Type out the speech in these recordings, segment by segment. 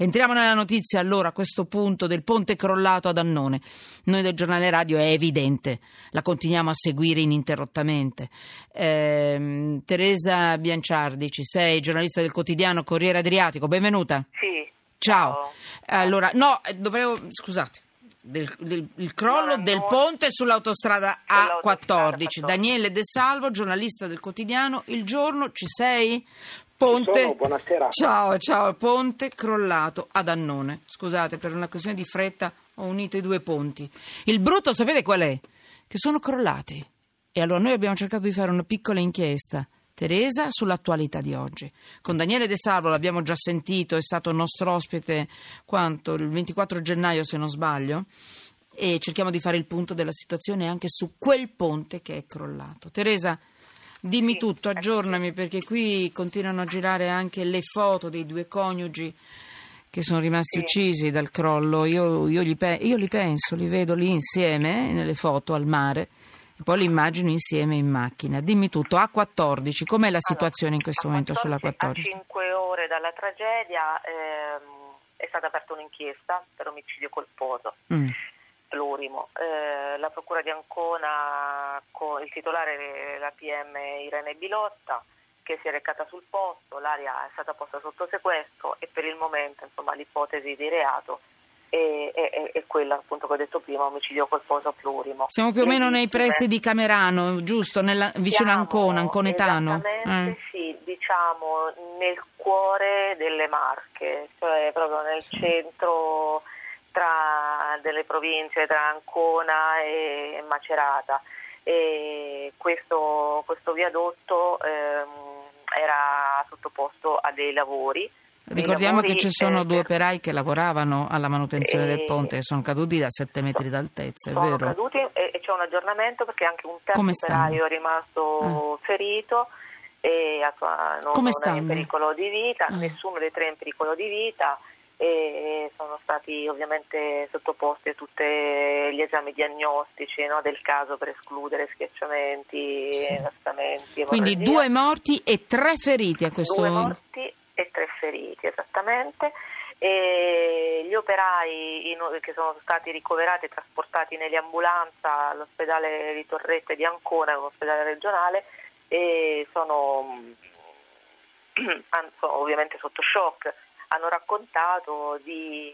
Entriamo nella notizia allora a questo punto del ponte crollato ad Annone. Noi del giornale radio è evidente, la continuiamo a seguire ininterrottamente. Eh, Teresa Bianciardi, ci sei, giornalista del quotidiano Corriere Adriatico, benvenuta. Sì. Ciao. Ciao. Allora, no, dovevo, scusate. Del, del, il crollo No, del ponte sull'autostrada Sull'autostrada A14. 14. Daniele De Salvo, giornalista del quotidiano Il Giorno, ci sei? Ponte. sono, buonasera. Ciao, ciao, ponte crollato ad Annone. Scusate, per una questione di fretta ho unito i due ponti. Il brutto, sapete qual è? Che sono crollati. E allora noi abbiamo cercato di fare una piccola inchiesta. Teresa sull'attualità di oggi. Con Daniele De Salvo l'abbiamo già sentito, è stato nostro ospite quanto il 24 gennaio se non sbaglio e cerchiamo di fare il punto della situazione anche su quel ponte che è crollato. Teresa, dimmi Sì, tutto, aggiornami perché qui continuano a girare anche le foto dei due coniugi che sono rimasti Sì. uccisi dal crollo. Io, io, li pe- io li penso, li vedo lì insieme nelle foto al mare poi li immagino insieme in macchina. Dimmi tutto, A14, com'è la situazione in questo momento sulla 14, 14? A 5 ore dalla tragedia ehm, è stata aperta un'inchiesta per omicidio colposo. Mm. plurimo. Eh, la Procura di Ancona, con il titolare la PM Irene Bilotta, che si è recata sul posto, l'area è stata posta sotto sequestro e per il momento insomma, l'ipotesi di reato è- è- è quella appunto che ho detto prima, omicidio colposo plurimo. Siamo più o meno nei pressi di Camerano, giusto? Nella- vicino a siamo Ancona, Anconetano. Esattamente, Eh. sì, diciamo nel cuore delle Marche, cioè proprio nel centro tra delle province tra Ancona e Macerata. E questo, questo viadotto ehm, era sottoposto a dei lavori. Ricordiamo che ci sono eh, due per- operai che lavoravano alla manutenzione del Eh, ponte e sono caduti da 7 metri d'altezza, è sono vero? caduti e, c'è un aggiornamento perché anche un terzo operaio è rimasto ferito e non, Come non è in pericolo di vita, Ah. nessuno dei tre è in pericolo di vita e sono stati ovviamente sottoposti a tutti gli esami diagnostici no, del caso per escludere schiacciamenti, Sì. Quindi due morti e tre feriti a questo Due morti esattamente. E gli operai in- che sono stati ricoverati e trasportati nell'ambulanza all'ospedale di Torrette di Ancona, un ospedale regionale, e mm, sono ovviamente sotto shock. Hanno raccontato di,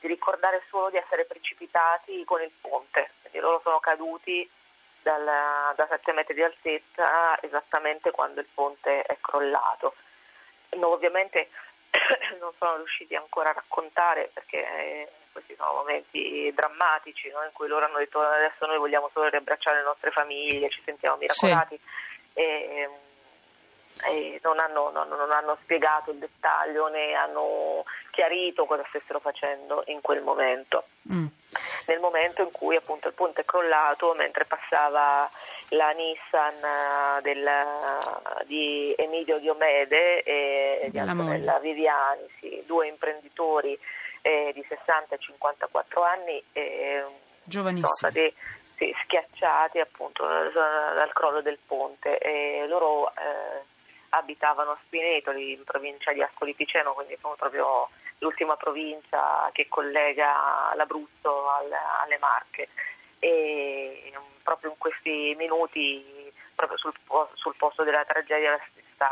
di ricordare solo di essere precipitati con il ponte, quindi loro sono caduti dal- da 7 metri di altezza esattamente quando il ponte è crollato. No, ovviamente non sono riusciti ancora a raccontare perché eh, questi sono momenti drammatici no? in cui loro hanno detto adesso noi vogliamo solo riabbracciare le nostre famiglie, ci sentiamo miracolati e, e non, hanno, non- non hanno spiegato il dettaglio né hanno chiarito cosa stessero facendo in quel momento Mm. nel momento in cui appunto il ponte è crollato mentre passava la Nissan eh, del, di Emilio Diomede e di Antonella. Viviani, sì, due imprenditori eh, di 60 e 54 anni eh, sono Giovanissimi. stati sì, schiacciati appunto dal dal crollo del ponte e loro eh, abitavano a Spinetoli in provincia di Ascoli Piceno, quindi sono proprio l'ultima provincia che collega l'Abruzzo al- alle Marche e proprio in questi minuti proprio sul, sul posto della tragedia sta,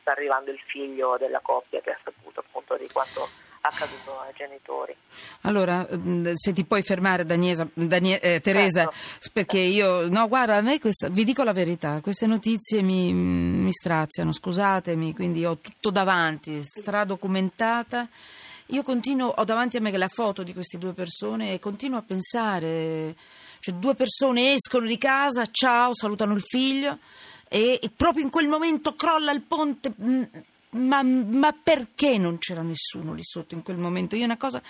sta arrivando il figlio della coppia che ha saputo appunto di quanto accaduto ai genitori. Allora, mm, se ti puoi fermare, Daniesa- Danie- eh, Teresa, Certo. perché io, no, guarda, a me questa, vi dico la verità, queste notizie mi, mi straziano, scusatemi, quindi ho tutto davanti, stradocumentata. Io continuo, ho davanti a me la foto di queste due persone e continuo a pensare, cioè due persone escono di casa, ciao, salutano il figlio e, e proprio in quel momento crolla il ponte. Ma, ma perché non c'era nessuno lì sotto in quel momento? Io una cosa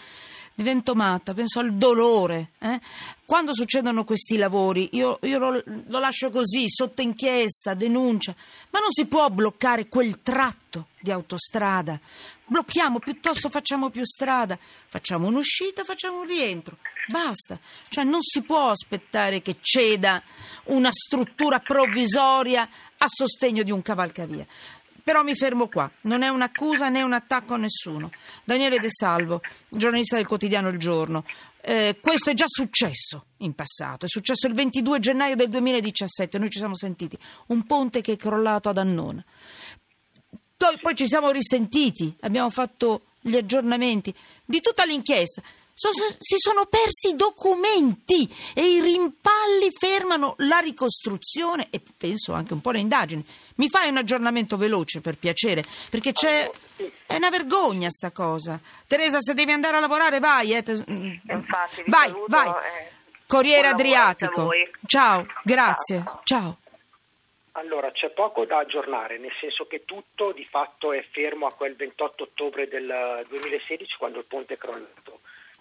divento matta, penso al dolore. eh. Quando succedono questi lavori, io, io lo, lo lascio così, sotto inchiesta, denuncia, ma non si può bloccare quel tratto di autostrada. Blocchiamo, piuttosto facciamo più strada, facciamo un'uscita, facciamo un rientro. Basta, cioè non si può aspettare che ceda una struttura provvisoria a sostegno di un cavalcavia Però mi fermo qua, non è un'accusa né un attacco a nessuno. Daniele De Salvo, giornalista del quotidiano Il Giorno. Eh, questo è già successo in passato, è successo il 22 gennaio del 2017, noi ci siamo sentiti, un ponte che è crollato ad Annona. Poi, poi ci siamo risentiti, abbiamo fatto gli aggiornamenti di tutta l'inchiesta. So, si sono persi i documenti e i rimpalli fermano la ricostruzione e penso anche un po' le indagini. Mi fai un aggiornamento veloce per piacere, perché c'è... È una vergogna sta cosa. Teresa, se devi andare a lavorare vai. Eh. Infatti, vai, saluto, vai. eh, Corriere Adriatico. Ciao, grazie. Ciao. Allora, c'è poco da aggiornare, nel senso che tutto di fatto è fermo a quel 28 ottobre del 2016 quando il ponte è crollato.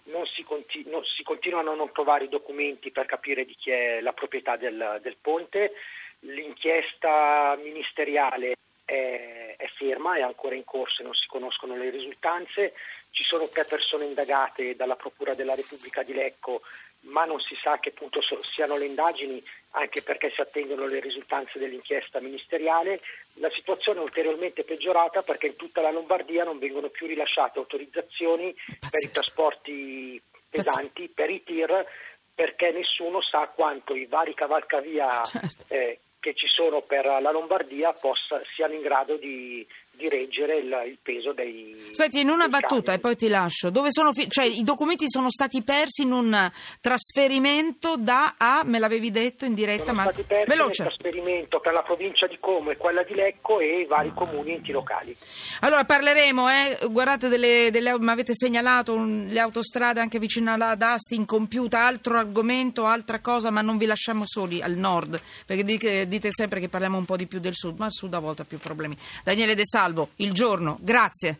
Non si, conti- non- si continuano a non trovare i documenti per capire di chi è la proprietà del, del ponte, l'inchiesta ministeriale è ferma, è ancora in corso e non si conoscono le risultanze, ci sono tre persone indagate dalla Procura della Repubblica di Lecco ma non si sa a che punto so- siano le indagini, anche perché si attendono le risultanze dell'inchiesta ministeriale. La situazione è ulteriormente peggiorata perché in tutta la Lombardia non vengono più rilasciate autorizzazioni per i Pazzesco. trasporti pesanti, per i tir, perché nessuno sa quanto i vari cavalcavia Certo. eh, che ci sono per la Lombardia possa- siano in grado di, di reggere il, il peso dei Senti, in una battuta e camion. poi ti lascio. Dove sono fi- cioè, i documenti sono stati persi in un trasferimento da a, me l'avevi detto in diretta, Sono ma stati persi veloce. nel trasferimento per la provincia di Como e quella di Lecco e i vari comuni enti locali. Allora parleremo, eh? guardate, delle, delle, mi avete segnalato un- le autostrade anche vicino ad Asti incompiuta, altro argomento, altra cosa, ma non vi lasciamo soli al nord, perché dite, dite sempre che parliamo un po' di più del sud, ma il sud a volte ha più problemi. Daniele De Salvo, il giorno, grazie.